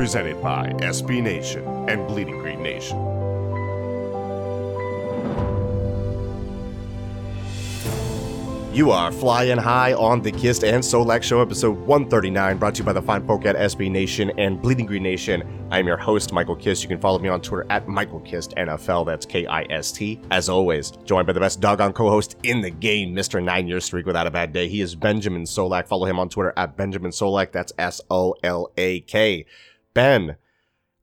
presented by SB Nation and Bleeding Green Nation. You are flying high on the Kist and Solak Show, episode 139, brought to you by the fine folk at SB Nation and Bleeding Green Nation. I am your host, Michael Kist. You can follow me on Twitter at Michael Kist NFL. That's K I S T. As always, joined by the best doggone co host in the game, Mr. Nine Year Streak Without a Bad Day. He is Benjamin Solak. Follow him on Twitter at Benjamin Solak. That's S O L A K. Ben,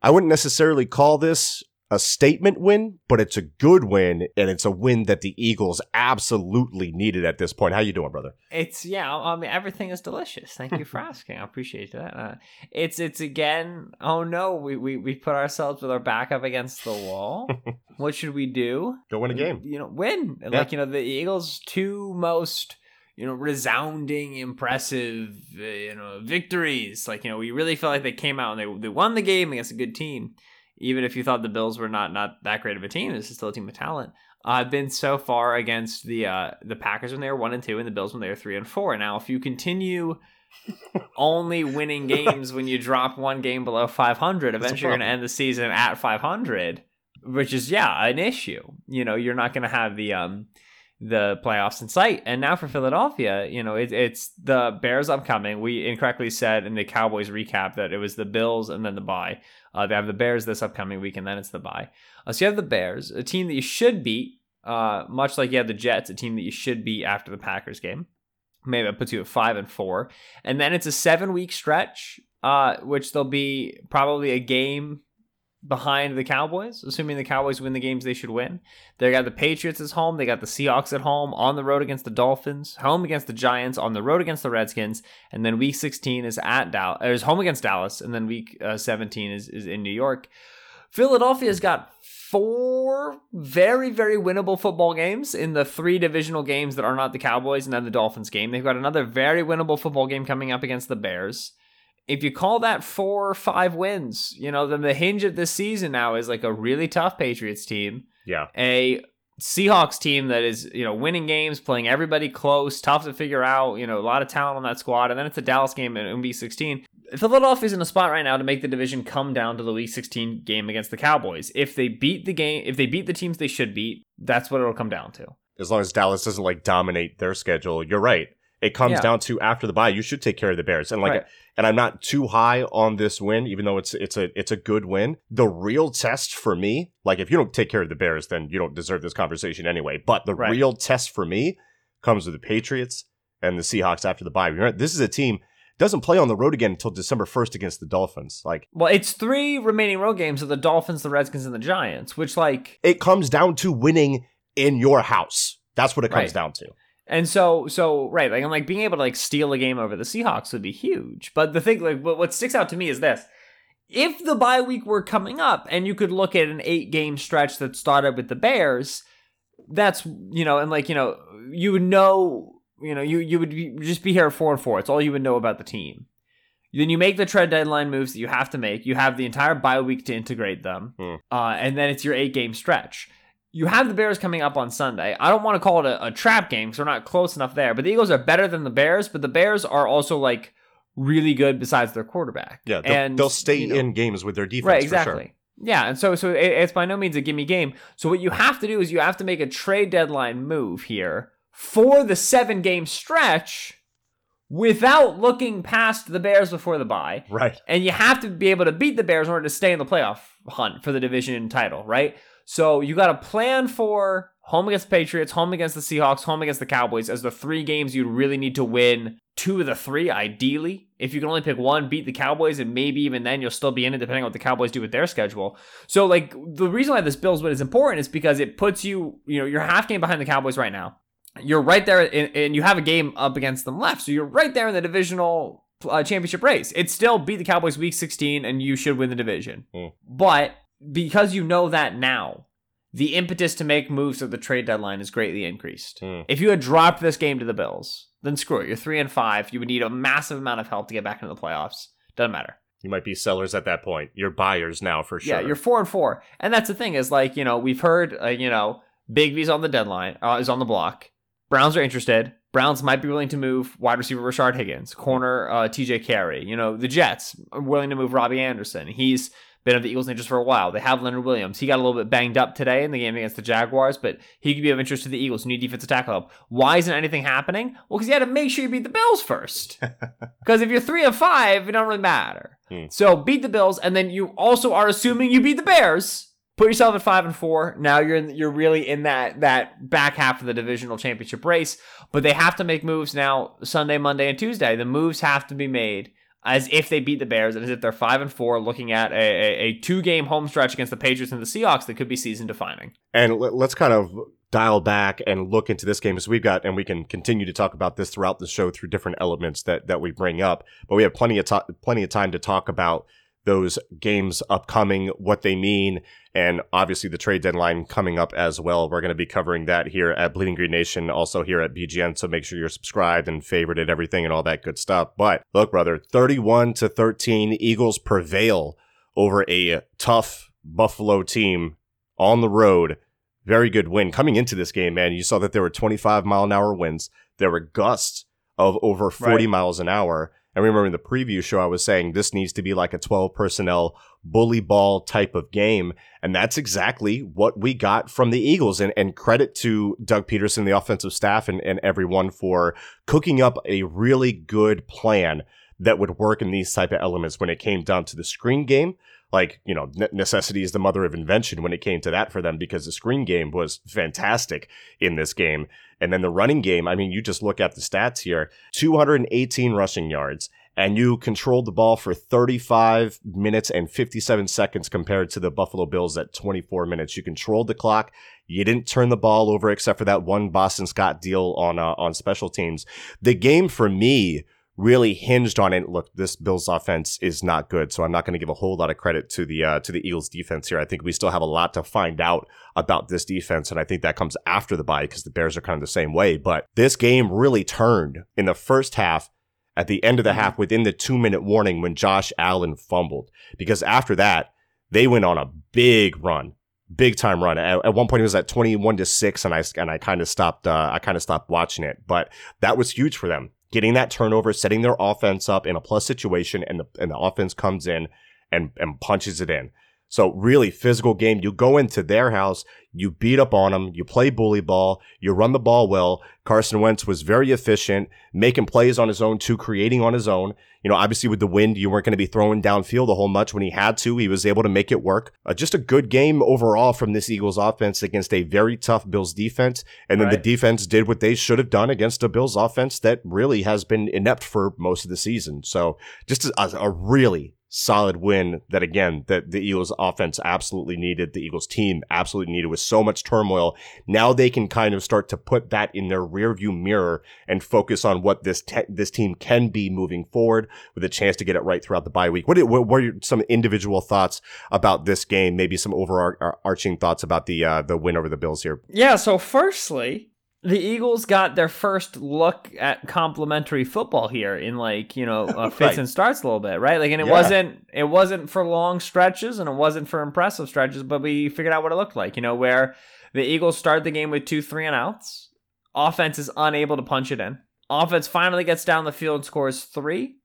I wouldn't necessarily call this a statement win, but it's a good win, and it's a win that the Eagles absolutely needed at this point. How you doing, brother? It's yeah. I mean, everything is delicious. Thank you for asking. I appreciate that. Uh, it's it's again. Oh no, we, we we put ourselves with our back up against the wall. what should we do? Go win a game. You know, win. Like you know, the Eagles' two most you know resounding, impressive uh, you know victories. Like you know, we really felt like they came out and they they won the game against a good team. Even if you thought the Bills were not not that great of a team, this is still a team of talent. I've been so far against the uh, the Packers when they were one and two, and the Bills when they were three and four. Now, if you continue only winning games when you drop one game below 500, eventually you're going to end the season at 500, which is yeah an issue. You know, you're not going to have the um the playoffs in sight. And now for Philadelphia, you know, it, it's the Bears upcoming. We incorrectly said in the Cowboys recap that it was the Bills and then the bye. Uh, they have the Bears this upcoming week, and then it's the bye. Uh, so you have the Bears, a team that you should beat, uh, much like you have the Jets, a team that you should beat after the Packers game. Maybe that puts you at five and four, and then it's a seven week stretch, uh, which there'll be probably a game behind the Cowboys, assuming the Cowboys win the games they should win. They got the Patriots at home, they got the Seahawks at home, on the road against the Dolphins, home against the Giants, on the road against the Redskins, and then week 16 is at Dallas, is home against Dallas, and then week uh, 17 is, is in New York. Philadelphia's got four very, very winnable football games in the three divisional games that are not the Cowboys and then the Dolphins game. They've got another very winnable football game coming up against the Bears if you call that four or five wins, you know, then the hinge of this season now is like a really tough Patriots team. Yeah. A Seahawks team that is, you know, winning games, playing everybody close, tough to figure out, you know, a lot of talent on that squad. And then it's a Dallas game in week 16. Philadelphia's in a spot right now to make the division come down to the week 16 game against the Cowboys. If they beat the game, if they beat the teams they should beat, that's what it'll come down to. As long as Dallas doesn't like dominate their schedule, you're right. It comes Yeah. down to after the bye, you should take care of the Bears. And like Right. and I'm not too high on this win, even though it's it's a it's a good win. The real test for me, like if you don't take care of the Bears, then you don't deserve this conversation anyway. But the Right. real test for me comes with the Patriots and the Seahawks after the bye. Remember, this is a team doesn't play on the road again until December 1st against the Dolphins. Like Well, it's three remaining road games of the Dolphins, the Redskins, and the Giants, which like it comes down to winning in your house. That's what it comes Right. down to. And so, so right, like I'm like being able to like steal a game over the Seahawks would be huge. But the thing, like, what, what sticks out to me is this: if the bye week were coming up, and you could look at an eight game stretch that started with the Bears, that's you know, and like you know, you would know, you know, you you would be, just be here at four and four. It's all you would know about the team. Then you make the trade deadline moves that you have to make. You have the entire bye week to integrate them, Hmm. uh, and then it's your eight game stretch you have the Bears coming up on Sunday. I don't want to call it a, a trap game because we're not close enough there. But the Eagles are better than the Bears, but the Bears are also like really good besides their quarterback. Yeah, they'll, and they'll stay you know- in games with their defense. right for exactly sure. yeah and so so it, it's by no means a gimme game so what you have to do is you have to make a trade deadline move here for the seven game stretch without looking past the bears before the bye Right. and you have to be able to beat the bears in order to stay in the playoff hunt for the division title right so you got to plan for home against the patriots home against the seahawks home against the cowboys as the three games you really need to win two of the three ideally. If you can only pick one beat the cowboys and maybe even then you'll still be in it depending on what the cowboys do with their schedule. So like the reason why this bills win is important is because it puts you you know you're half game behind the cowboys right now. You're right there in, and you have a game up against them left so you're right there in the divisional uh, championship race. It's still beat the cowboys week 16 and you should win the division. Hmm. but because you know that now the impetus to make moves at the trade deadline is greatly increased Hmm. if you had dropped this game to the bills then screw it you're three and five you would need a massive amount of help to get back into the playoffs doesn't matter You might be sellers at that point. You're buyers now for sure. yeah, you're four and four, and that's the thing is like you know we've heard uh, you know Bigby's on the deadline uh, is on the block. Browns are interested. Browns might be willing to move wide receiver Rashard Higgins, corner uh, T.J. Carrie. You know the Jets are willing to move Robbie Anderson. He's been of the Eagles' interest for a while. They have Leonard Williams. He got a little bit banged up today in the game against the Jaguars, but he could be of interest to the Eagles who need defensive tackle help. Why isn't anything happening? Well, because you had to make sure you beat the Bills first. Because if you're three and five, it don't really matter. Hmm. So beat the Bills, and then you also are assuming you beat the Bears. Put yourself at five and four. Now you're in, you're really in that that back half of the divisional championship race. But they have to make moves now Sunday, Monday, and Tuesday. The moves have to be made as if they beat the Bears and as if they're five and four, looking at a, a, a two game home stretch against the Patriots and the Seahawks that could be season defining. And let- let's kind of dial back and look into this game as we've got, and we can continue to talk about this throughout the show through different elements that that we bring up. But we have plenty of to- plenty of time to talk about those games upcoming, what they mean, and obviously the trade deadline coming up as well. We're going to be covering that here at Bleeding Green Nation, also here at BGN. So make sure you're subscribed and favorited everything and all that good stuff. But look, brother, 31 to 13, Eagles prevail over a tough Buffalo team on the road. Very good win. Coming into this game, man, you saw that there were 25 mile an hour winds. There were gusts of over 40 Right. miles an hour. I remember in the preview show, I was saying this needs to be like a 12 personnel bully ball type of game. And that's exactly what we got from the Eagles. And, and credit to Doug Pederson, the offensive staff, and, and everyone for cooking up a really good plan that would work in these type of elements when it came down to the screen game like you know necessity is the mother of invention when it came to that for them because the screen game was fantastic in this game. And then the running game i mean you just look at the stats here 218 rushing yards and you controlled the ball for 35 minutes and 57 seconds compared to the buffalo bills at 24 minutes. You controlled the clock. You didn't turn the ball over except for that one boston scott deal on uh, on special teams. The game for me really hinged on it. Look, this Bills offense is not good, so I'm not going to give a whole lot of credit to the uh, to the Eagles defense here. I think we still have a lot to find out about this defense, and I think that comes after the bye because the Bears are kind of the same way. But this game really turned in the first half. At the end of the half, within the two minute warning when Josh Allen fumbled, because after that, they went on a big run, big time run. At, at one point, it was at 21 to six, and I, and I kind of stopped, uh, I kind of stopped watching it, but that was huge for them getting that turnover, setting their offense up in a plus situation, and the and the offense comes in and and punches it in. So really physical game. You go into their house, you beat up on them, you play bully ball, you run the ball well. Carson Wentz was very efficient, making plays on his own too, creating on his own. You know, obviously with the wind, you weren't going to be throwing downfield a whole much. When he had to, he was able to make it work. Uh, just a good game overall from this Eagles offense against a very tough Bills defense. And then the defense did what they should have done against a Bills offense that really has been inept for most of the season. So just a, a really solid win that again that the Eagles offense absolutely needed the Eagles team absolutely needed with so much turmoil. Now they can kind of start to put that in their rearview mirror and focus on what this te- this team can be moving forward with a chance to get it right throughout the bye week. What, what, your, some individual thoughts about this game? Maybe some overarching thoughts about the uh, the win over the Bills here. Yeah, so firstly, the Eagles got their first look at complementary football here in like, you know, uh, fits Right. and starts a little bit, right? Like and it Yeah. wasn't it wasn't for long stretches and it wasn't for impressive stretches, but we figured out what it looked like, you know, where The Eagles start the game with two three and outs. Offense is unable to punch it in. Offense finally gets down the field and scores three.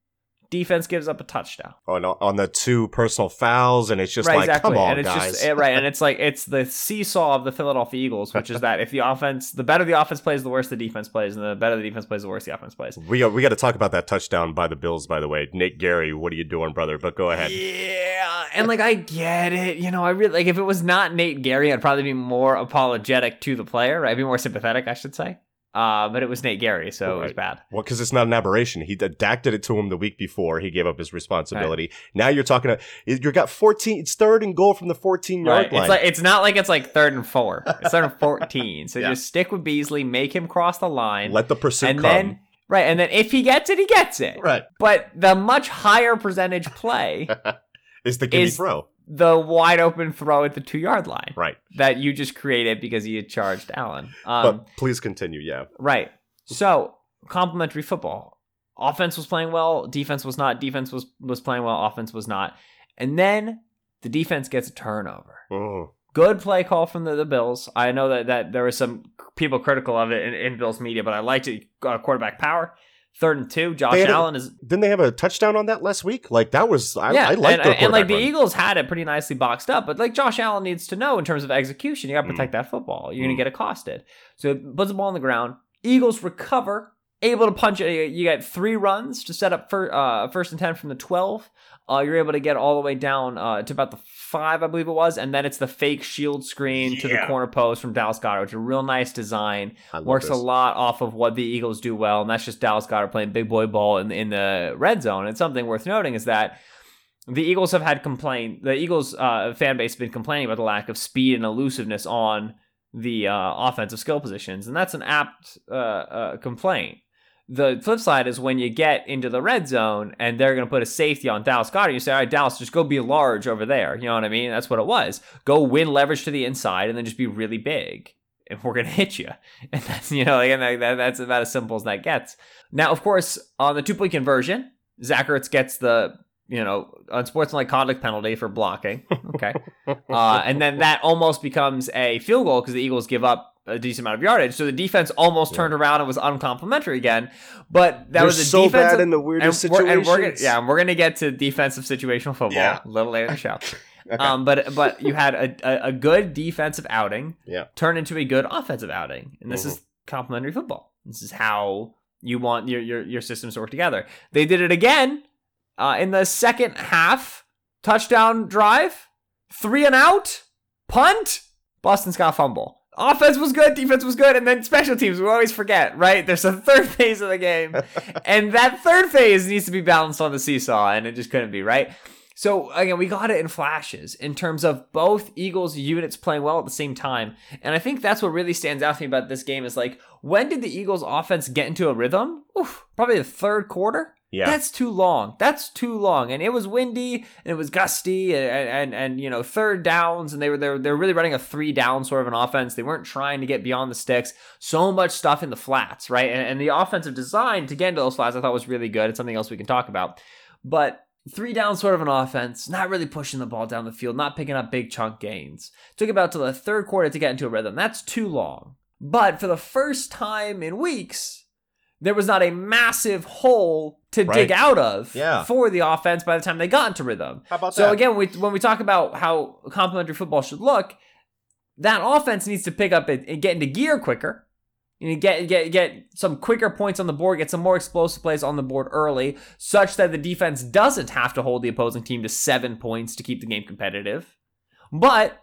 Defense gives up a touchdown. On on the two personal fouls, and it's just right, like, exactly. come on, and it's guys. just eh, right, and it's like it's the seesaw of the Philadelphia Eagles, which is that if the offense, the better the offense plays, the worse the defense plays, and the better the defense plays, the worse the offense plays. we got we got to talk about that touchdown by the Bills, by the way. Nate Gerry, what are you doing, brother? But go ahead. Yeah, and like I get it. You know, I really like if it was not Nate Gerry, I'd probably be more apologetic to the player. I'd be more sympathetic, I should say. Uh, but it was Nate Gerry, so it was bad. Well, because it's not an aberration. He adapted it to him the week before. He gave up his responsibility. Now you're talking. about You got 14. It's third and goal from the 14 yard Right. line. It's like it's not like it's like third and four. It's third and fourteen. So Yeah. just stick with Beasley, make him cross the line, Let the pursuit and come. then right, and then if he gets it, he gets it. right But the much higher percentage play, is the gimme Is- throw. The wide open throw at the two yard line Right. that you just created because he had charged Allen. Um, but please continue. Yeah. Right. So, complementary football. Offense was playing well, defense was not. Defense was was playing well, offense was not. And then the defense gets a turnover. Oh. Good play call from the, the Bills. I know that, that there were some people critical of it in, in Bills media, but I liked it. Uh, quarterback power. Third and two. Josh a- Allen is Didn't they have a touchdown on that last week? Like that was. I, yeah, I like and, and, and, like the run. Eagles had it pretty nicely boxed up, but like Josh Allen needs to know in terms of execution, you got to protect that football. You're Mm. gonna get accosted. So it puts the ball on the ground. Eagles recover, able to punch it. You get three runs to set up for uh, first and ten from the twelve. Uh, you're able to get all the way down uh, to about the five, I believe it was, and then it's the fake shield screen to the corner post from Dallas Goedert, which is a real nice design I love works a lot off of what the Eagles do well, and that's just Dallas Goedert playing big boy ball in, in the red zone. And something worth noting is that the Eagles have had complaint. The Eagles uh, fan base has been complaining about the lack of speed and elusiveness on the uh, offensive skill positions, and that's an apt uh, uh, complaint. The flip side is when you get into the red zone and they're going to put a safety on Dallas Goedert, you say, all right, Dallas, just go be large over there. You know what I mean? That's what it was. Go win leverage to the inside and then just be really big. And we're going to hit you. And that's, you know, again, that, that- that's about as simple as that gets. Now, of course, on the two point conversion, Zach Ertz gets the, you know, unsportsmanlike conduct penalty for blocking. Okay. uh, and then that almost becomes a field goal because the Eagles give up a decent amount of yardage. So the defense almost turned around and was uncomplimentary again. But that They're was a so defensive, bad in the weirdest and we're, and we're gonna, yeah, and we're gonna get to defensive situational football Yeah. a little later in the show. um, but but you had a, a, a good defensive outing Yeah. turn into a good offensive outing, and this is complementary football. This is how you want your your your systems to work together. They did it again uh, in the second half. Touchdown drive, three and out, punt. Boston Scott fumble. Offense was good, defense was good, and then special teams. We always forget, right? There's a third phase of the game, and that third phase needs to be balanced on the seesaw, and it just couldn't be, right? So again, we got it in flashes in terms of both Eagles units playing well at the same time. And I think that's what really stands out to me about this game is like when did the Eagles offense get into a rhythm? Oof, probably the third quarter. Yeah. That's too long. That's too long. And it was windy and it was gusty and, and, and you know, third downs and they were they were, they were really running a three down sort of an offense. They weren't trying to get beyond the sticks. So much stuff in the flats, right? And, and the offensive design to get into those flats I thought was really good. It's something else we can talk about. But three down sort of an offense, not really pushing the ball down the field, not picking up big chunk gains. Took about to the third quarter to get into a rhythm. That's too long. But for the first time in weeks, there was not a massive hole to Right. dig out of Yeah. for the offense by the time they got into rhythm. How about So that? again, we, when we talk about how complementary football should look, that offense needs to pick up and, and get into gear quicker. And get get get some quicker points on the board, get some more explosive plays on the board early, such that the defense doesn't have to hold the opposing team to seven points to keep the game competitive. But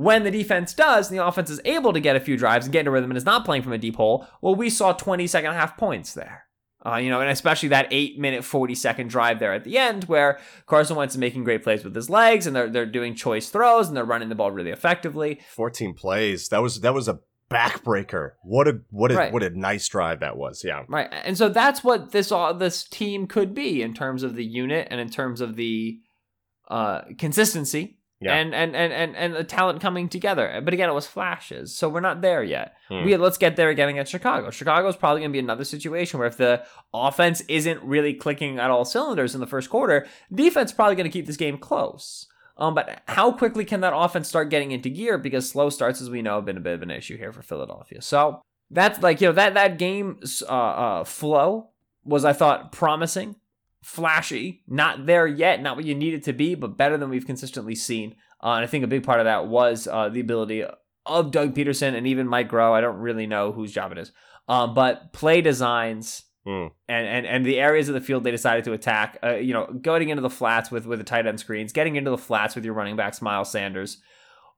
when the defense does, and the offense is able to get a few drives and get into rhythm and is not playing from a deep hole, well, we saw 20 second half points there. Uh, you know, and especially that eight minute, 40 second drive there at the end where Carson Wentz is making great plays with his legs and they're, they're doing choice throws and they're running the ball really effectively. 14 plays. That was that was a backbreaker. What a what a Right. what a nice drive that was. Yeah. Right. And so that's what this all this team could be in terms of the unit and in terms of the uh, consistency Yeah. and, and, and, and, and the talent coming together. But again, it was flashes. So we're not there yet. Hmm. We let's get there again against Chicago. Chicago's probably going to be another situation where if the offense isn't really clicking at all cylinders in the first quarter, defense probably going to keep this game close. Um, but how quickly can that offense start getting into gear? Because slow starts, as we know, have been a bit of an issue here for Philadelphia. So that's like you know that that game uh, uh, flow was I thought promising, flashy, not there yet, not what you need it to be, but better than we've consistently seen. Uh, and I think a big part of that was uh, the ability of Doug Pederson and even Mike Groh. I don't really know whose job it is, um, but play designs Mm. and, and and the areas of the field they decided to attack. Uh, you know, going into the flats with with the tight end screens, getting into the flats with your running backs, Miles Sanders.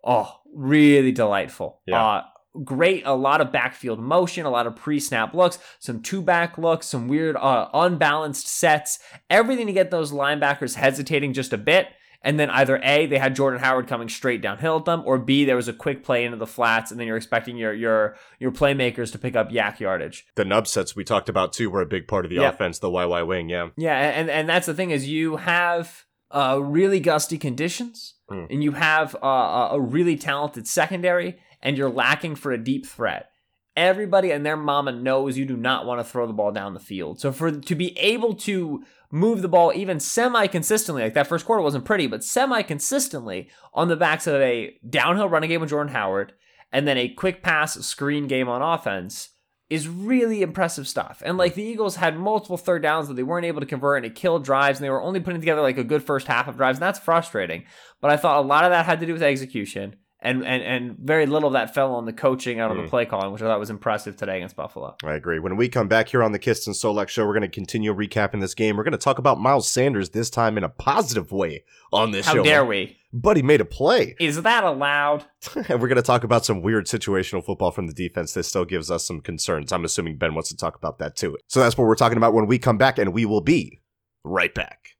Oh, really delightful. Yeah. Great. A lot of backfield motion, a lot of pre snap looks, some two back looks, some weird uh, unbalanced sets. Everything to get those linebackers hesitating just a bit. And then either A, they had Jordan Howard coming straight downhill at them, or B, there was a quick play into the flats, and then you're expecting your your your playmakers to pick up YAC yardage. The nub sets we talked about too were a big part of the Yeah. offense. The YY wing, yeah. Yeah, and and that's the thing is you have uh, really gusty conditions, Hmm. and you have uh, a really talented secondary, and you're lacking for a deep threat. Everybody and their mama knows you do not want to throw the ball down the field. So for to be able to move the ball even semi consistently, like that first quarter wasn't pretty, but semi consistently on the backs of a downhill running game with Jordan Howard, and then a quick pass screen game on offense is really impressive stuff. And like the Eagles had multiple third downs that they weren't able to convert and it killed drives and they were only putting together like a good first half of drives and that's frustrating. But I thought a lot of that had to do with execution and and and very little of that fell on the coaching out on the Mm. play calling, which I thought was impressive today against Buffalo. I agree. When we come back here on the Kist and Solak show, we're going to continue recapping this game. We're going to talk about Miles Sanders this time in a positive way on this How show. How dare we? But he made a play. Is that allowed? and we're going to talk about some weird situational football from the defense that still gives us some concerns. I'm assuming Ben wants to talk about that too. So that's what we're talking about when we come back, and we will be right back.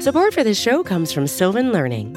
Support for this show comes from Sylvan Learning.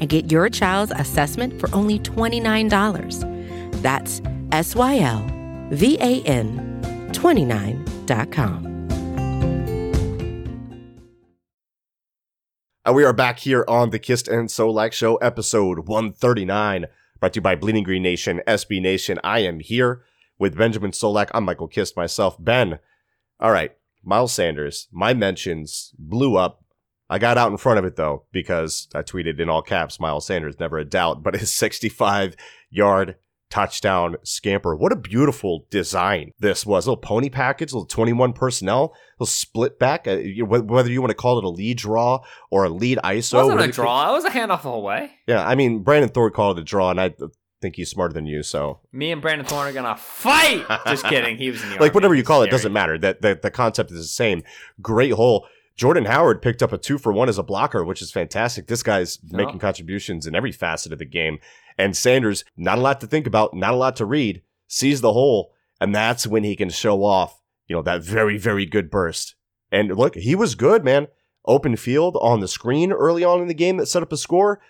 and get your child's assessment for only $29. That's S Y L V A N 29.com. And we are back here on the Kist and Solak show, episode 139, brought to you by Bleeding Green Nation, SB Nation. I am here with Benjamin Solak. I'm Michael Kist myself. Ben, all right, Miles Sanders, my mentions blew up. I got out in front of it though, because I tweeted in all caps, Miles Sanders, never a doubt, but his 65 yard touchdown scamper. What a beautiful design this was. A little pony package, little 21 personnel, little split back, uh, whether you want to call it a lead draw or a lead ISO. It wasn't a draw. It was a handoff the whole way. yeah, I mean, Brandon Thorn called it a draw, and I think he's smarter than you. So, Me and Brandon Thorn are gonna fight. Just kidding. He was in the like, Army. whatever you call it, doesn't matter. That the, the concept is the same. Great hole. Jordan Howard picked up a two for one as a blocker, which is fantastic. This guy's Yeah. making contributions in every facet of the game. And Sanders, not a lot to think about, not a lot to read, sees the hole, and that's when he can show off, you know, that very, very good burst. And look, he was good, man. Open field on the screen early on in the game that set up a score,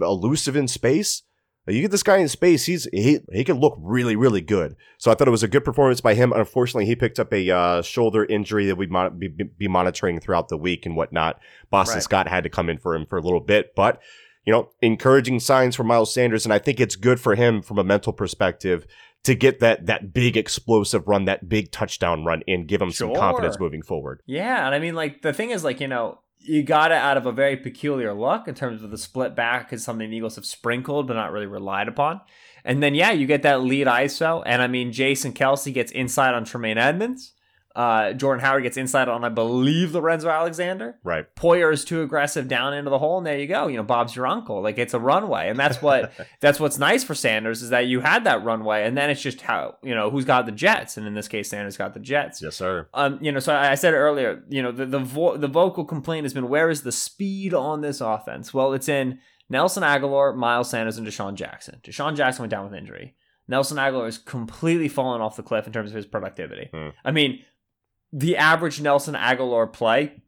elusive in space. You get this guy in space, he's he he can look really really good. So I thought it was a good performance by him. Unfortunately, he picked up a uh, shoulder injury that we'd mon- be, be monitoring throughout the week and whatnot. Boston Right. Scott had to come in for him for a little bit, but you know, encouraging signs for Miles Sanders, and I think it's good for him from a mental perspective to get that that big explosive run, that big touchdown run, and give him some confidence moving forward. Yeah, and I mean, like the thing is, like you know, you got it out of a very peculiar look in terms of the split back is something the Eagles have sprinkled but not really relied upon. And then yeah, you get that lead ISO, and I mean, Jason Kelce gets inside on Tremaine Edmunds. Uh, Jordan Howard gets inside on, I believe, Lorenzo Alexander. Right. Poyer is too aggressive down into the hole, and there you go. You know, Bob's your uncle. Like it's a runway, and that's what that's what's nice for Sanders is that you had that runway, and then it's just how you know who's got the Jets, and in this case, Sanders got the Jets. Yes, sir. Um, you know, so I I said earlier. You know, the the, vo- the vocal complaint has been where is the speed on this offense? Well, it's in Nelson Agholor, Miles Sanders, and DeSean Jackson. DeSean Jackson went down with injury. Nelson Agholor has completely fallen off the cliff in terms of his productivity. Hmm. I mean, the average Nelson Agholor play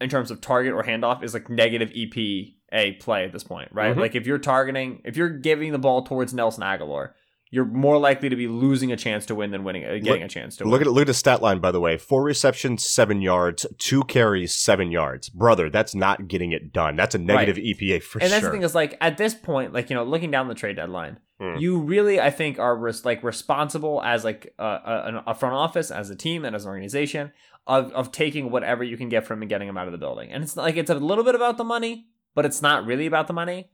in terms of target or handoff is like negative EPA play at this point, right? Mhm. Like if you're targeting, if you're giving the ball towards Nelson Agholor, you're more likely to be losing a chance to win than winning, uh, getting Look- a chance to Look win. at look at the stat line by the way. Four receptions, seven yards, two carries, seven yards. Brother, that's not getting it done. That's a negative EPA for sure. and that's the thing is like at this point, like you know, looking down the trade deadline, Hmm. you really I think are res- like responsible as like a, a, a front office, as a team, and as an organization of of taking whatever you can get from him and getting him out of the building. And it's like it's a little bit about the money, but it's not really about the money.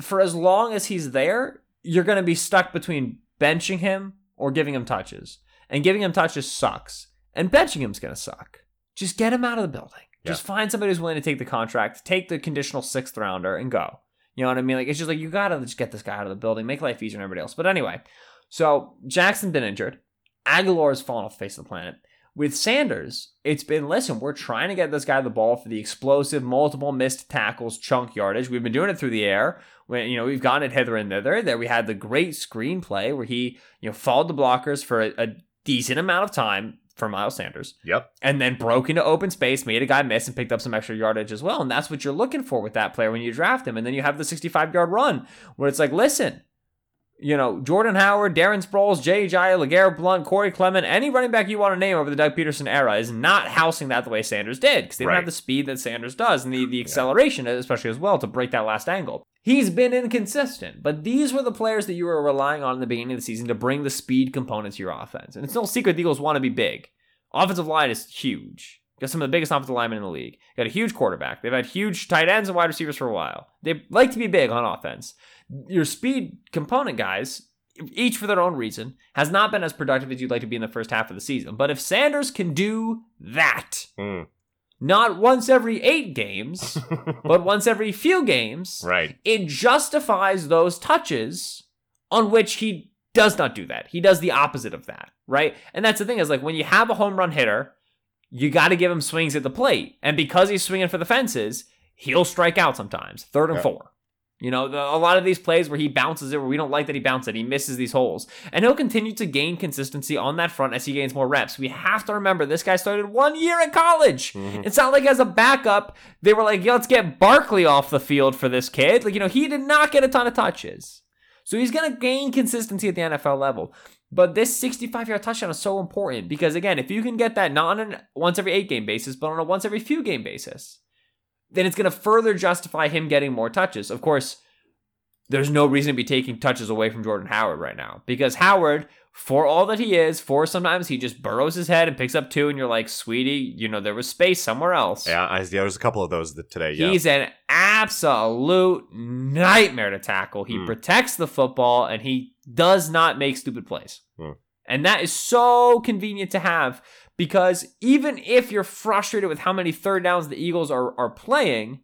For as long as he's there, you're going to be stuck between benching him or giving him touches, and giving him touches sucks, and benching him's going to suck. Just get him out of the building. Just find somebody who's willing to take the contract, take the conditional sixth rounder, and go. You know what I mean? Like it's just like you gotta just get this guy out of the building, make life easier on everybody else. But anyway, so Jackson's been injured. Agholor's fallen off the face of the planet. With Sanders, it's been listen, we're trying to get this guy the ball for the explosive, multiple missed tackles, chunk yardage. We've been doing it through the air. When you know we've gotten it hither and thither. There we had the great screenplay where he you know followed the blockers for a, a decent amount of time for Miles Sanders Yep. and then broke into open space, made a guy miss, and picked up some extra yardage as well. And that's what you're looking for with that player when you draft him. And then you have the 65 yard run where it's like, listen, you know, Jordan Howard, Darren Sproles, Jay Ajayi, LeGarrette Blunt, Corey Clement, any running back you want to name over the Doug Pederson era is not housing that the way Sanders did because they don't have the speed that Sanders does and the, the acceleration, especially as well, to break that last angle. He's been inconsistent, but these were the players that you were relying on in the beginning of the season to bring the speed component to your offense. And it's no secret the Eagles want to be big. Offensive line is huge. Got some of the biggest offensive linemen in the league. Got a huge quarterback. They've had huge tight ends and wide receivers for a while. They like to be big on offense. Your speed component guys, each for their own reason, has not been as productive as you'd like to be in the first half of the season. But if Sanders can do that, Mm. Not once every eight games, but once every few games, Right. it justifies those touches on which he does not do that. He does the opposite of that, right? And that's the thing is like when you have a home run hitter, you got to give him swings at the plate. And because he's swinging for the fences, he'll strike out sometimes, third and Yeah. four. You know, the, a lot of these plays where he bounces it, where we don't like that he bounces it, he misses these holes. And he'll continue to gain consistency on that front as he gains more reps. We have to remember this guy started one year at college. Mm-hmm. It's not like as a backup, they were like, "Yeah, let's get Barkley off the field for this kid. Like, you know, he did not get a ton of touches. So he's going to gain consistency at the NFL level. But this 65 yard touchdown is so important because, again, if you can get that not on a once every eight game basis, but on a once every few game basis, then it's going to further justify him getting more touches. Of course, there's no reason to be taking touches away from Jordan Howard right now because Howard, for all that he is, for sometimes he just burrows his head and picks up two, and you're like, sweetie, you know, there was space somewhere else. Yeah, I, yeah, there's a couple of those today. Yeah. He's an absolute nightmare to tackle. He Hmm. protects the football and he does not make stupid plays. Hmm. And that is so convenient to have because even if you're frustrated with how many third downs the Eagles are, are playing,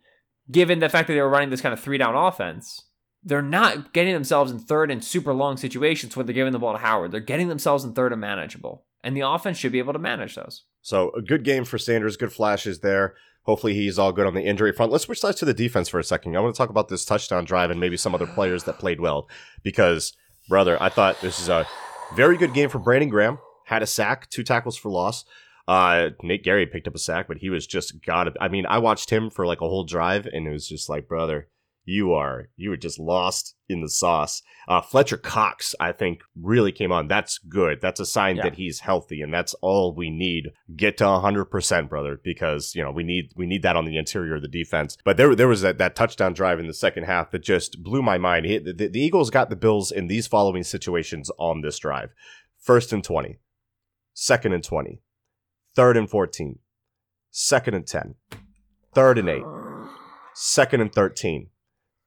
given the fact that they were running this kind of three down offense, they're not getting themselves in third and super long situations where they're giving the ball to Howard. They're getting themselves in third and manageable. And the offense should be able to manage those. So a good game for Sanders, good flashes there. Hopefully he's all good on the injury front. Let's switch sides to the defense for a second. I want to talk about this touchdown drive and maybe some other players that played well. Because, brother, I thought this is a very good game for Brandon Graham. Had a sack, two tackles for loss. Uh, Nate Gerry picked up a sack, but he was just got. I mean, I watched him for like a whole drive, and it was just like, brother, you are you were just lost in the sauce. Uh, Fletcher Cox, I think, really came on. That's good. That's a sign Yeah. that he's healthy, and that's all we need. Get to hundred percent, brother, because you know we need we need that on the interior of the defense. But there there was that, that touchdown drive in the second half that just blew my mind. He, the, the Eagles got the Bills in these following situations on this drive: first and twenty, second and twenty, third and fourteen, second and ten, third and eight, second and thirteen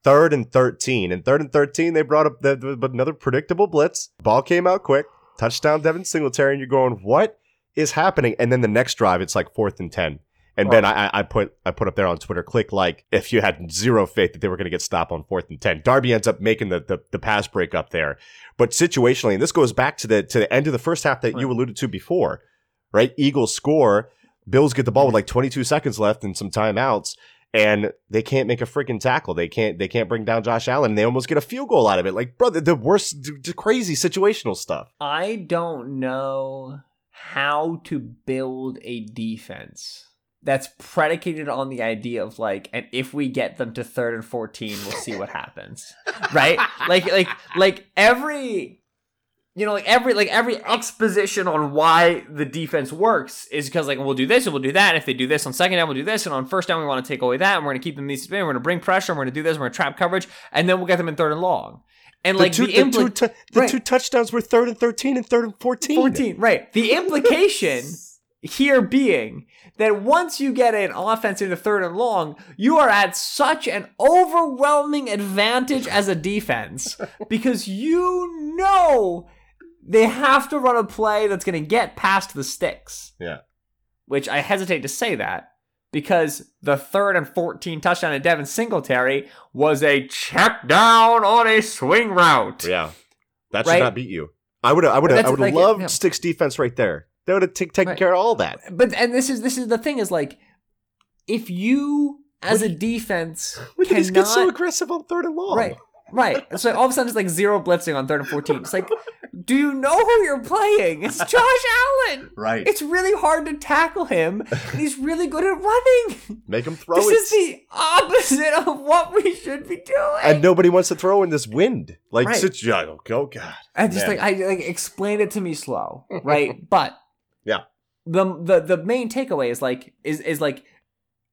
third and 13. And third and 13, they brought up the, another predictable blitz. Ball came out quick. Touchdown, Devin Singletary. And you're going, what is happening? And then the next drive, it's like fourth and ten. And Ben, I, I put I put up there on Twitter, click like if you had zero faith that they were going to get stopped on fourth and ten. Darby ends up making the, the the pass break up there, but situationally, and this goes back to the to the end of the first half that you alluded to before, right? Eagles score, Bills get the ball with mm-hmm. like 22 seconds left and some timeouts, and they can't make a freaking tackle. They can't they can't bring down Josh Allen. And they almost get a field goal out of it. Like, brother, the worst, the crazy situational stuff. I don't know how to build a defense that's predicated on the idea of like and if we get them to third and 14 we'll see what happens. Right? Like like like every you know like every like every exposition on why the defense works is because like we'll do this and we'll do that. If they do this on second down we'll do this. And on first down we want to take away that and we're going to keep them in these we're going to bring pressure and we're going to do this. We're going to trap coverage. And then we'll get them in third and long. And The like two, the, the, impli- two, the right. two touchdowns were third and 13 and third and 14. 14, right. The implication here being that once you get an offense into third and long, you are at such an overwhelming advantage as a defense because you know they have to run a play that's going to get past the sticks. Yeah. Which I hesitate to say that because the third and 14 touchdown to Devin Singletary was a check down on a swing route. Yeah. That should Right? not beat you. I would I would I would have like- loved yeah. Sticks defense right there. They would have t- taken Right. care of all that. But and this is this is the thing is like if you as a defense When did he get so aggressive on third and long? right right so all of a sudden it's like zero blitzing on third and 14 it's like do you know who you're playing it's Josh Allen Right. it's really hard to tackle him and he's really good at running Make him throw this it. is the opposite of what we should be doing and nobody wants to throw in this wind. Like, Right. sit, oh, oh, God. I just Man. like I like explain it to me slow, right? but Yeah. the the the main takeaway is like is is like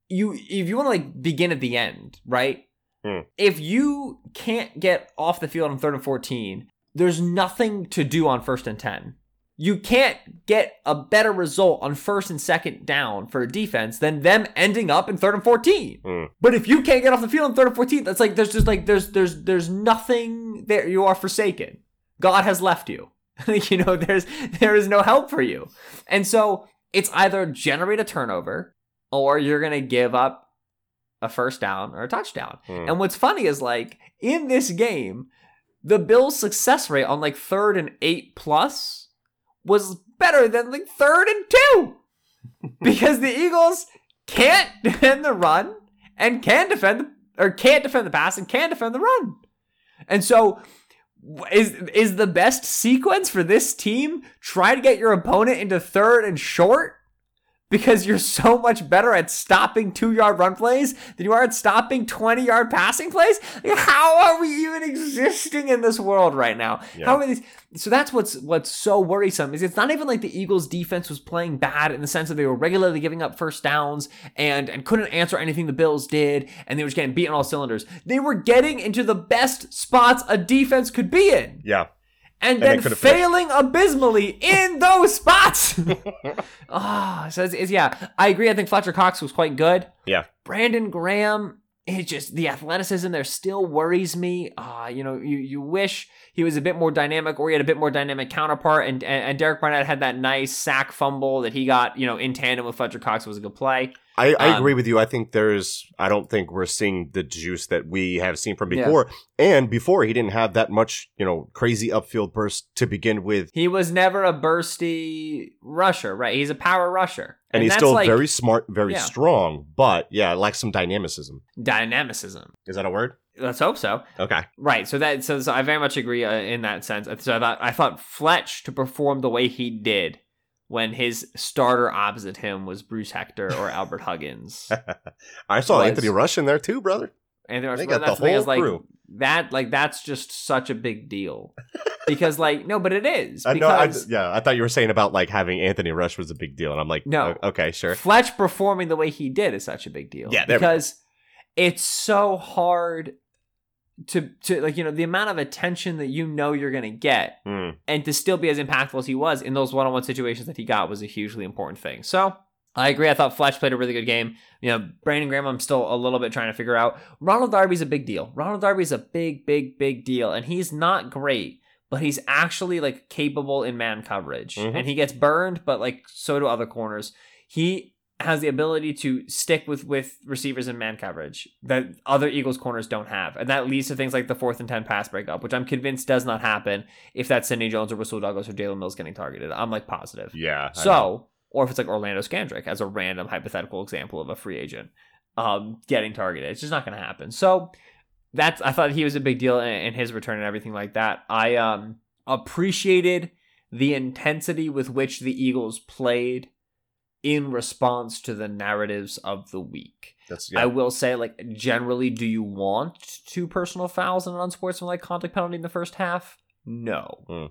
you if you want to like begin at the end, right? Hmm. If you can't get off the field on third and fourteen, there's nothing to do on first and ten. You can't get a better result on first and second down for a defense than them ending up in third and 14. Hmm. But if you can't get off the field on third and 14, that's like there's just like there's there's there's nothing there. You are forsaken. God has left you. you know, there's there is no help for you. And so it's either generate a turnover or you're gonna give up a first down or a touchdown. Hmm. And what's funny is like in this game, the Bills' success rate on like third and eight plus was better than like third and two. because the Eagles can't defend the run and can defend the or can't defend the pass and can defend the run. And so is is the best sequence for this team try to get your opponent into third and short because you're so much better at stopping 2-yard run plays than you are at stopping 20-yard passing plays? Like, how are we even existing in this world right now? Yeah. How are these so that's what's what's so worrisome is it's not even like the Eagles defense was playing bad in the sense that they were regularly giving up first downs and and couldn't answer anything the Bills did and they were just getting beat on all cylinders. They were getting into the best spots a defense could be in Yeah. And, they then failing abysmally in those spots. Ah, so it's, it's- yeah, I agree. I think Fletcher Cox was quite good. Yeah. Brandon Graham, it just the athleticism there still worries me. Ah, you know, you you wish he was a bit more dynamic or he had a bit more dynamic counterpart. And and, and Derek Barnett had that nice sack fumble that he got, you know, in tandem with Fletcher Cox was a good play. I, I Um, agree with you. I think there's, I don't think we're seeing the juice that we have seen from Yeah. before. And before, he didn't have that much, you know, crazy upfield burst to begin with. He was never a bursty rusher, right? He's a power rusher, And, he's still like very smart, very Yeah. strong, but yeah, lacks some dynamicism. dynamicism. Is that a word? Let's hope so. Okay. Right. So that so, so I very much agree uh, in that sense. So I thought I thought Fletch to perform the way he did when his starter opposite him was Bruce Hector or Albert Huggins. I saw Was- Anthony Rush in there too, brother. And there was, They got that's the thing is, like crew. that like that's just such a big deal because like no, but it is I know. I, because yeah, I thought you were saying about like having Anthony Rush was a big deal, and I'm like, No. okay, sure. Fletch performing the way he did is such a big deal. Yeah, there we go. because it's so hard to to like you know the amount of attention that you know you're gonna get Hmm. and to still be as impactful as he was in those one-on-one situations that he got was a hugely important thing. So I agree. I thought Fletch played a really good game. You know, Brandon Graham, I'm still a little bit trying to figure out. Ronald Darby's a big deal. Ronald Darby's a big, big, big deal, and he's not great. but he's actually like capable in man coverage, Mhm. and he gets burned, but like so do other corners. He has the ability to stick with with receivers in man coverage that other Eagles corners don't have, and that leads to things like the fourth and ten pass breakup, which I'm convinced does not happen if that's Sidney Jones or Rasul Douglas or Jalen Mills getting targeted. I'm like positive. Yeah. I know. Or if it's like Orlando Scandrick as a random hypothetical example of a free agent um, getting targeted, it's just not going to happen. So that's I thought he was a big deal in, in his return and everything like that. I um appreciated the intensity with which the Eagles played in response to the narratives of the week. that's I will say, like, generally, do you want two personal fouls and an unsportsmanlike contact penalty in the first half? No. Hmm.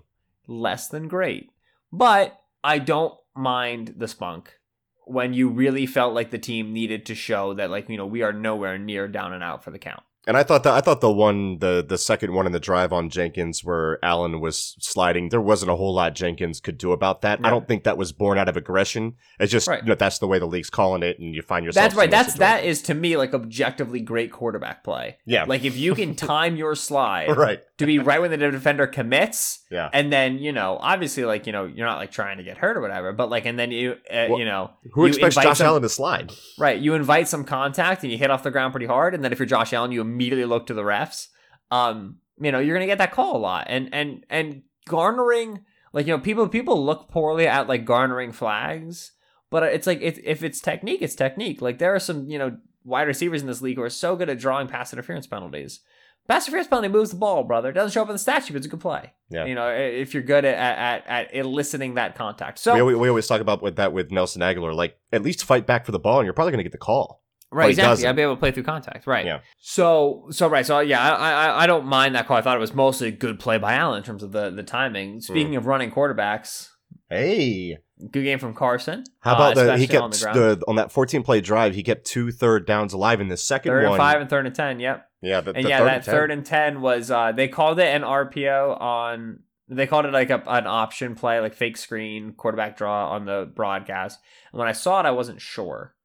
Less than great. But I don't mind the spunk when you really felt like the team needed to show that, like, you know, we are nowhere near down and out for the count. And I thought that I thought the one the the second one in the drive on Jenkins where Allen was sliding, there wasn't a whole lot Jenkins could do about that. I don't think that was born out of aggression. It's just Right. you know that's the way the league's calling it, and you find yourself. That's right. That's that is to me like objectively great quarterback play. Yeah. Like if you can time your slide right. to be right when the defender commits, Yeah. and then you know obviously like you know you're not like trying to get hurt or whatever but like and then you uh, Well, you know Who you expects Josh some- Allen to slide? right you invite some contact and you hit off the ground pretty hard and then if you're josh allen you immediately look to the refs um you know you're gonna get that call a lot and and and garnering like you know people people look poorly at like garnering flags but it's like if, if it's technique it's technique like there are some you know wide receivers in this league who are so good at drawing pass interference penalties pass interference penalty moves the ball brother it doesn't show up in the statue, but it's a good play Yeah. you know if you're good at at, at eliciting that contact so we, we, we always talk about with that with Nelson Agholor. Like at least fight back for the ball, and you're probably going to get the call. Right, exactly. I'd be able to play through contact. Right. Yeah. So, so right. So, yeah, I, I, I don't mind that call. I thought it was mostly a good play by Allen in terms of the the timing. Speaking Hmm. of running quarterbacks, Hey, good game from Carson. how about uh, the he especially on kept the the, on that 14 play drive? He kept two third downs alive in the second third one. and five and third and ten. Yep. Yeah, the, And yeah, third that and third and ten was uh they called it an RPO on. They called it like a, an option play, like fake screen quarterback draw on the broadcast. And when I saw it, I wasn't sure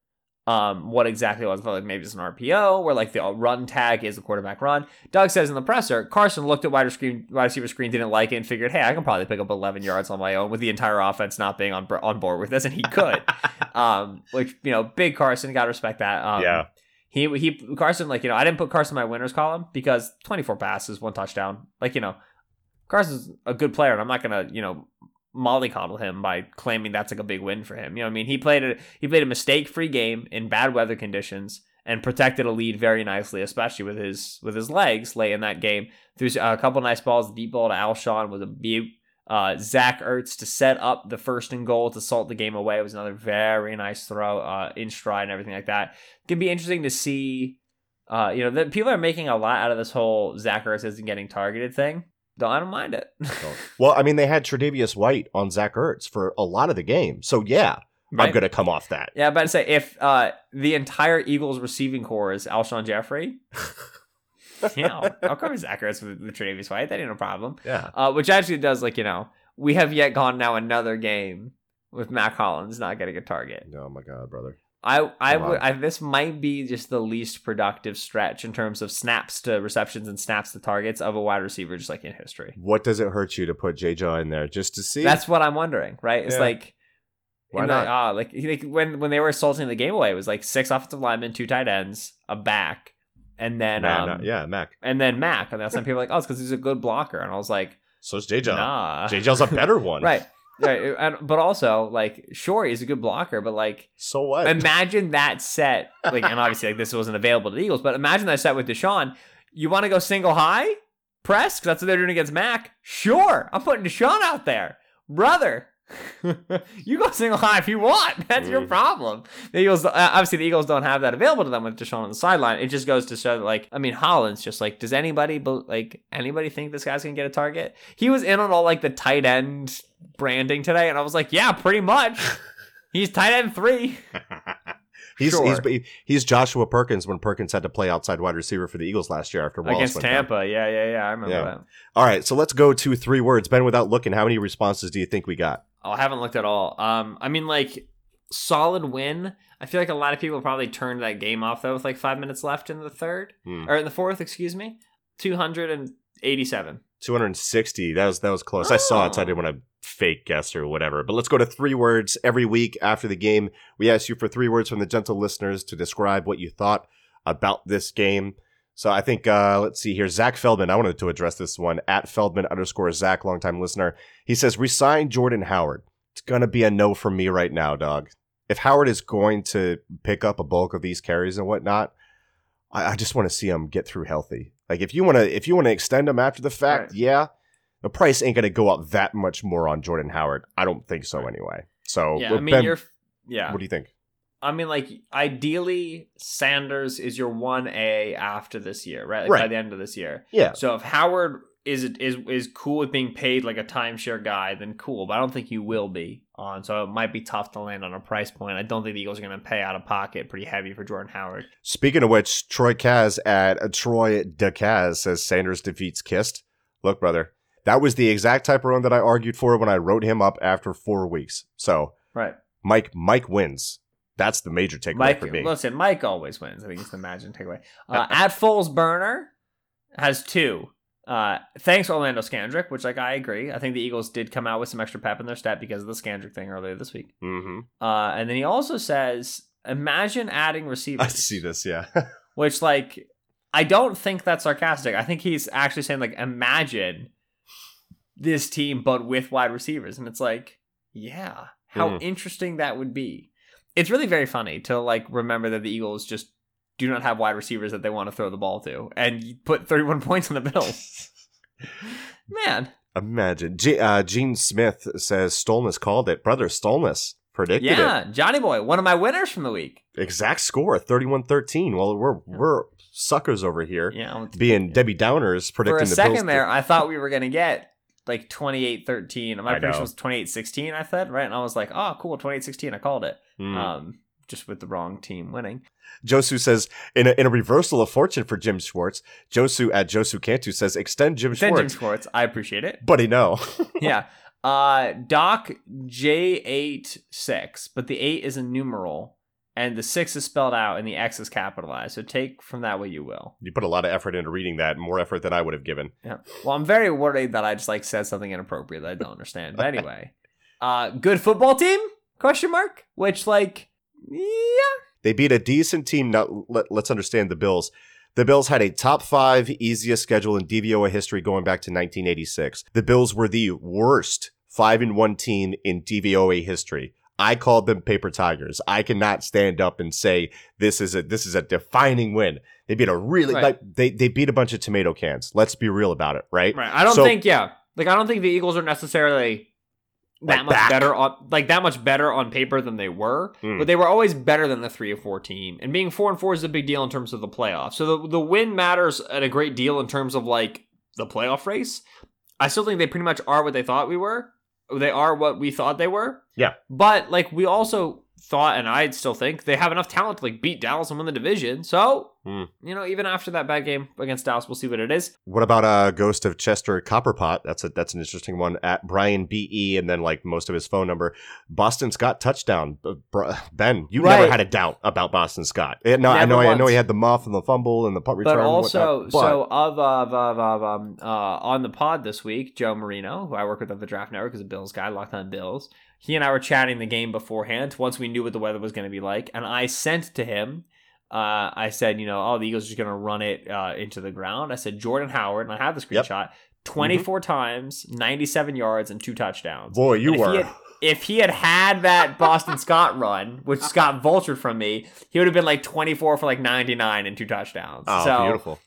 um, what exactly it was. Thought like maybe it's an RPO where like the run tag is the quarterback run. Doug says in the presser, Carson looked at wide receiver, wide receiver screen, didn't like it, and figured, hey, I can probably pick up 11 yards on my own with the entire offense not being on on board with this, and he could. um, which you know, big Carson, got to respect that. Um, Yeah. He he Carson like you know I didn't put Carson in my winners column because 24 passes, one touchdown. Like you know, Carson's a good player, and I'm not gonna you know mollycoddle him by claiming that's like a big win for him. You know, I mean, he played a he played a mistake free game in bad weather conditions and protected a lead very nicely, especially with his with his legs late in that game. Threw a couple nice balls, deep ball to Alshon was a beaut. Uh, Zach Ertz to set up the first and goal to salt the game away it was another very nice throw uh, in stride and everything like that. It can be interesting to see. Uh, you know, the, people are making a lot out of this whole Zach Ertz isn't getting targeted thing. Don't I don't mind it. Well, I mean, they had Tre'Davious White on Zach Ertz for a lot of the game, so yeah, I'm going to come off that. Yeah, but to say if uh, the entire Eagles receiving corps is Alshon Jeffery, yeah, I'll cover Zach Ertz with, with Tre'Davious White. That ain't no problem. Yeah, Uh, which actually does like you know we have yet gone now another game with Mack Hollins not getting a target. oh my god, brother. I I would. I, this might be just the least productive stretch in terms of snaps to receptions and snaps to targets of a wide receiver just like in history. What does it hurt you to put J. Jaw in there just to see? That's what I'm wondering, right? It's Yeah. like Why not? ah, like, like when when they were assaulting the game away, it was like six offensive linemen, two tight ends, a back, and then Man, um, yeah, Mac. and then Mac, and that's when people were like, oh, it's because he's a good blocker, and I was like, So's J. Jaw. nah, J. Jaw's a better one. right, right, and, but also like, sure, he's a good blocker, but like, So what? imagine that set, like, and obviously like this wasn't available to the Eagles, but imagine that set with DeSean. You want to go single high press because that's what they're doing against Mac. Sure, I'm putting DeSean out there, brother. you go single high if you want. That's your Mm. problem. The Eagles, uh, obviously, the Eagles don't have that available to them with DeSean on the sideline. It just goes to show that, like, I mean, Holland's just like, does anybody, like, anybody think this guy's gonna get a target? He was in on all like the tight end branding today, and I was like, yeah, pretty much. He's tight end three. he's, Sure. he's he's Joshua Perkins when Perkins had to play outside wide receiver for the Eagles last year after Wallace against went down. Tampa. Yeah, yeah, yeah. I remember Yeah. that. All right, so let's go to three words. Ben, without looking, how many responses do you think we got? Oh, I haven't looked at all. Um, I mean, like solid win. I feel like a lot of people probably turned that game off though with like five minutes left in the third Hmm. or in the fourth. Excuse me. Two hundred and eighty-seven. Two hundred and sixty. That was that was close. I saw it, so I Oh. didn't want to fake guess or whatever. But let's go to three words every week after the game. We ask you for three words from the gentle listeners to describe what you thought about this game. So I think uh, let's see here. Zach Feldman. I wanted to address this one at Feldman underscore Zach, longtime listener. He says resign Jordan Howard. It's gonna be a no for me right now, dog. If Howard is going to pick up a bulk of these carries and whatnot, I, I just want to see him get through healthy. Like if you want to, if you want to extend him after the fact, Right. yeah, the price ain't going to go up that much more on Jordan Howard. I don't think so Right. anyway. So yeah, I mean, Ben, you're. Yeah. what do you think? I mean, like, ideally, Sanders is your 1A after this year, right? Like, By the end of this year. Yeah, So if Howard is is is cool with being paid like a timeshare guy, then cool. But I don't think you will be on. So it might be tough to land on a price point. I don't think the Eagles are going to pay out of pocket pretty heavy for Jordan Howard. Speaking of which, Troy Kaz at uh, Troy DeKaz says Sanders defeats Kist. Look, brother, that was the exact type of run that I argued for when I wrote him up after four weeks. So Right. Mike, Mike wins. That's the major takeaway Mike, for me. listen, Mike always wins. I think it's the imagine takeaway. Uh, at Foles Burner has two. Uh, thanks Orlando Scandrick, which like I agree. I think the Eagles did come out with some extra pep in their stat because of the Scandrick thing earlier this week. hmm Uh, and then he also says, imagine adding receivers. I see this. Yeah, Which like I don't think that's sarcastic. I think he's actually saying like imagine this team but with wide receivers and it's like yeah, how Mhm. interesting that would be. It's really very funny to like remember that the Eagles just do not have wide receivers that they want to throw the ball to and you put 31 points on the Bills. Man, imagine. G- uh, Gene Smith says Stolnis called it. Brother Stolnis predicted it. yeah, Johnny Boy, one of my winners from the week. exact score 31-13 well we're we're suckers over here Yeah, being debbie downers for predicting a the second to- there, I thought we were gonna get like 28-13. I'm I sure know. was 28-16, I said, right? And I was like, oh, cool, 28-16. I called it. Hmm. Um, just with the wrong team winning. josu says in a, in a reversal of fortune for jim schwartz josu at josu cantu says extend jim Jim schwartz Schwartz, I appreciate it. buddy no yeah. Uh, Doc J86, but the 8 is a numeral, and the 6 is spelled out, and the X is capitalized. So take from that what you will. you put a lot of effort into reading that more effort than i would have given Yeah. Well, I'm very worried that I just like said something inappropriate that I don't understand. But anyway, uh, good football team? Question mark. Which like, yeah, they beat a decent team now let, let's understand the bills the Bills had a top five easiest schedule in DVOA history going back to 1986. The Bills were the worst five and one team in DVOA history. I called them paper tigers. I cannot stand up and say this is a this is a defining win. They beat a really Right. like they they beat a bunch of tomato cans. Let's be real about it, right? right. I don't So- think yeah, like I don't think the Eagles are necessarily that Like much back. better on like that much better on paper than they were, Hmm. but they were always better than the three or four team. And being four and four is a big deal in terms of the playoffs. So the the win matters at a great deal in terms of like the playoff race. I still think they pretty much are what they thought we were. They are what we thought they were. Yeah. But like we also thought, and I still think they have enough talent to like beat Dallas and win the division. So Hmm. you know, even after that bad game against Dallas, we'll see what it is. What about uh Ghost of Chester Copperpot? That's a that's an interesting one. At Brian BE and then like most of his phone number. Boston Scott touchdown. Uh, Ben, you never had a doubt about Boston Scott. Eh, No, I Never know I know he had the muff and the fumble and the punt return. But also, whatnot, but- so of of of, of um uh on the pod this week, Joe Marino, who I work with at the Draft Network, is a Bills guy, locked on Bills. He and I were chatting the game beforehand. Once we knew what the weather was going to be like, and I sent to him. Uh, I said, you know, oh, the Eagles are just going to run it uh, into the ground. I said Jordan Howard, and I have the Yep. screenshot. 24 times, 97 yards, and two touchdowns. boy, you And if he were. had- if he had had that Boston Scott run, which Scott vultured from me, he would have been like 24 for like 99 and two touchdowns. Oh, so beautiful!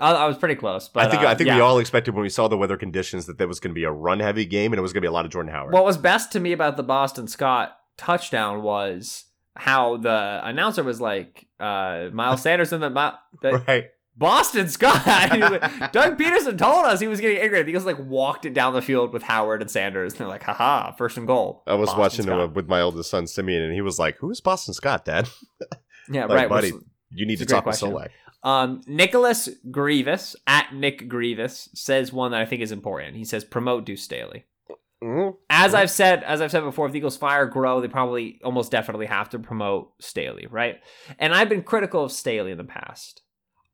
I, I was pretty close. But I think uh, I think yeah. we all expected when we saw the weather conditions that there was going to be a run heavy game and it was going to be a lot of Jordan Howard. What was best to me about the Boston Scott touchdown was how the announcer was like, uh, Miles Sanders in the, right? Boston Scott. Like, Doug Pederson told us he was getting angry. He was like walked it down the field with Howard and Sanders. And they're like, haha, first and goal. I was Boston watching Scott. it with my oldest son Simeon, and he was like, "Who is Boston Scott, Dad? Yeah, like, right. buddy, which- You need to talk question. Solak." Um, Nicholas Grievous at Nick Grievous says one that I think is important. He says promote Deuce Staley. Mm, As I've said, as I've said before, if the Eagles fire Groh, they probably almost definitely have to promote Staley, right? And I've been critical of Staley in the past.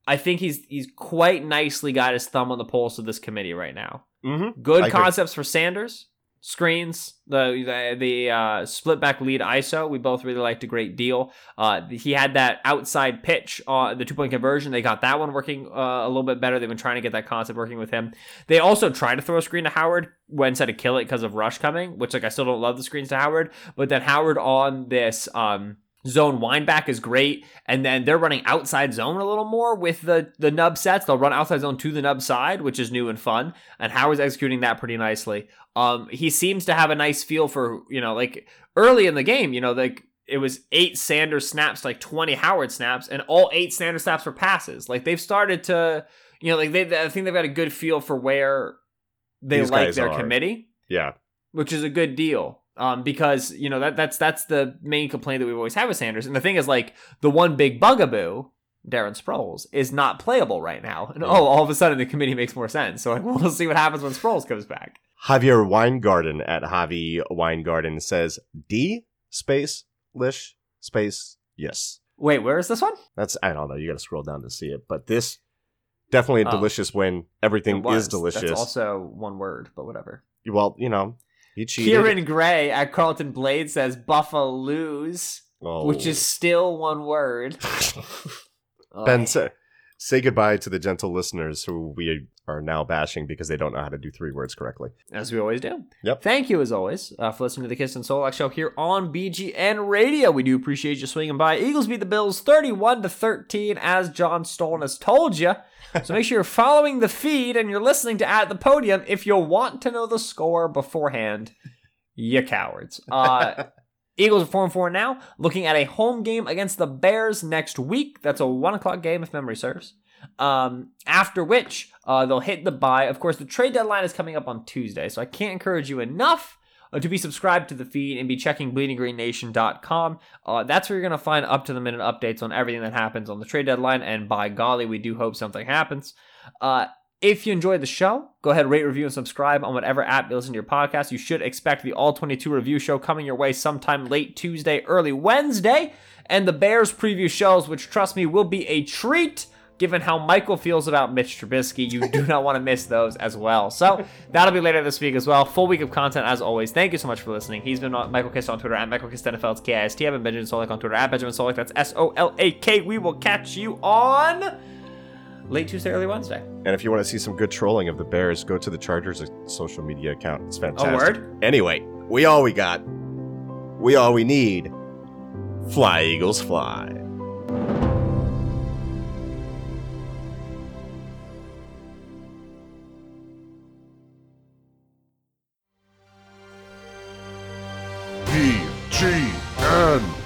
I think he's he's quite nicely got his thumb on the pulse of this committee right now. Mm-hmm. Good I agree. concepts for Sanders, screens, the the, the uh, split back lead ISO. We both really liked a great deal. Uh, he had that outside pitch, uh, the two point conversion. They got that one working uh, a little bit better. They've been trying to get that concept working with him. They also tried to throw a screen to Howard when instead of kill it because of rush coming, which like I still don't love the screens to Howard. But then Howard on this. Um, zone wind back is great and then they're running outside zone a little more with the the nub sets they'll run outside zone to the nub side which is new and fun and howard's executing that pretty nicely um he seems to have a nice feel for you know like early in the game you know like it was eight sanders snaps like 20 howard snaps and all eight sanders snaps were passes like they've started to you know like they i think they've got a good feel for where they These like their are. committee Yeah. which is a good deal. Um, because you know that that's that's the main complaint that we've always had with Sanders. And the thing is, like the one big bugaboo, Darren Sproles, is not playable right now. And oh, all of a sudden the committee makes more sense. So like, we'll see what happens when Sproles comes back. Javier Weingarten at Javi Weingarten says D space Lish space yes. Wait, where is this one? That's I don't know. You got to scroll down to see it, but this definitely a Oh. delicious win. Everything is delicious. That's also one word, but whatever. well, you know, he cheated. Kieran Gray at Carlton Blade says Buffaloes, oh. which is still one word. Ben, say, say goodbye to the gentle listeners who we are now bashing because they don't know how to do three words correctly. As we always do. Yep. Thank you, as always, uh, for listening to the Kist and Solak show here on BGN Radio. We do appreciate you swinging by. Eagles beat the Bills 31 to 13, as John Stolnis has told you. So make sure you're following the feed and you're listening to At the Podium if you want to know the score beforehand. You cowards. Uh, Eagles are 4 and 4 now, looking at a home game against the Bears next week. That's a 1 o'clock game, if memory serves. Um, after which, uh, they'll hit the buy. Of course, the trade deadline is coming up on Tuesday, so I can't encourage you enough uh, to be subscribed to the feed and be checking bleedinggreennation.com. Uh, that's where you're going to find up to the minute updates on everything that happens on the trade deadline, and by golly, we do hope something happens. Uh, if you enjoyed the show, go ahead, rate, review, and subscribe on whatever app you listen to your podcast. You should expect the All 22 review show coming your way sometime late Tuesday, early Wednesday, and the Bears preview shows, which, trust me, will be a treat. Given how Michael feels about Mitch Trubisky, you do not want to miss those as well. So that'll be later this week as well. Full week of content as always. Thank you so much for listening. He's been Michael Kist on Twitter at Michael Kist NFL. It's K I S T. I've been Benjamin Solak on Twitter at Benjamin Solak. That's S O L A K. We will catch you on late Tuesday, early Wednesday. And if you want to see some good trolling of the Bears, go to the Chargers' social media account. It's fantastic. A word? Anyway, we all we got. We all we need. Fly, Eagles, fly. BGN.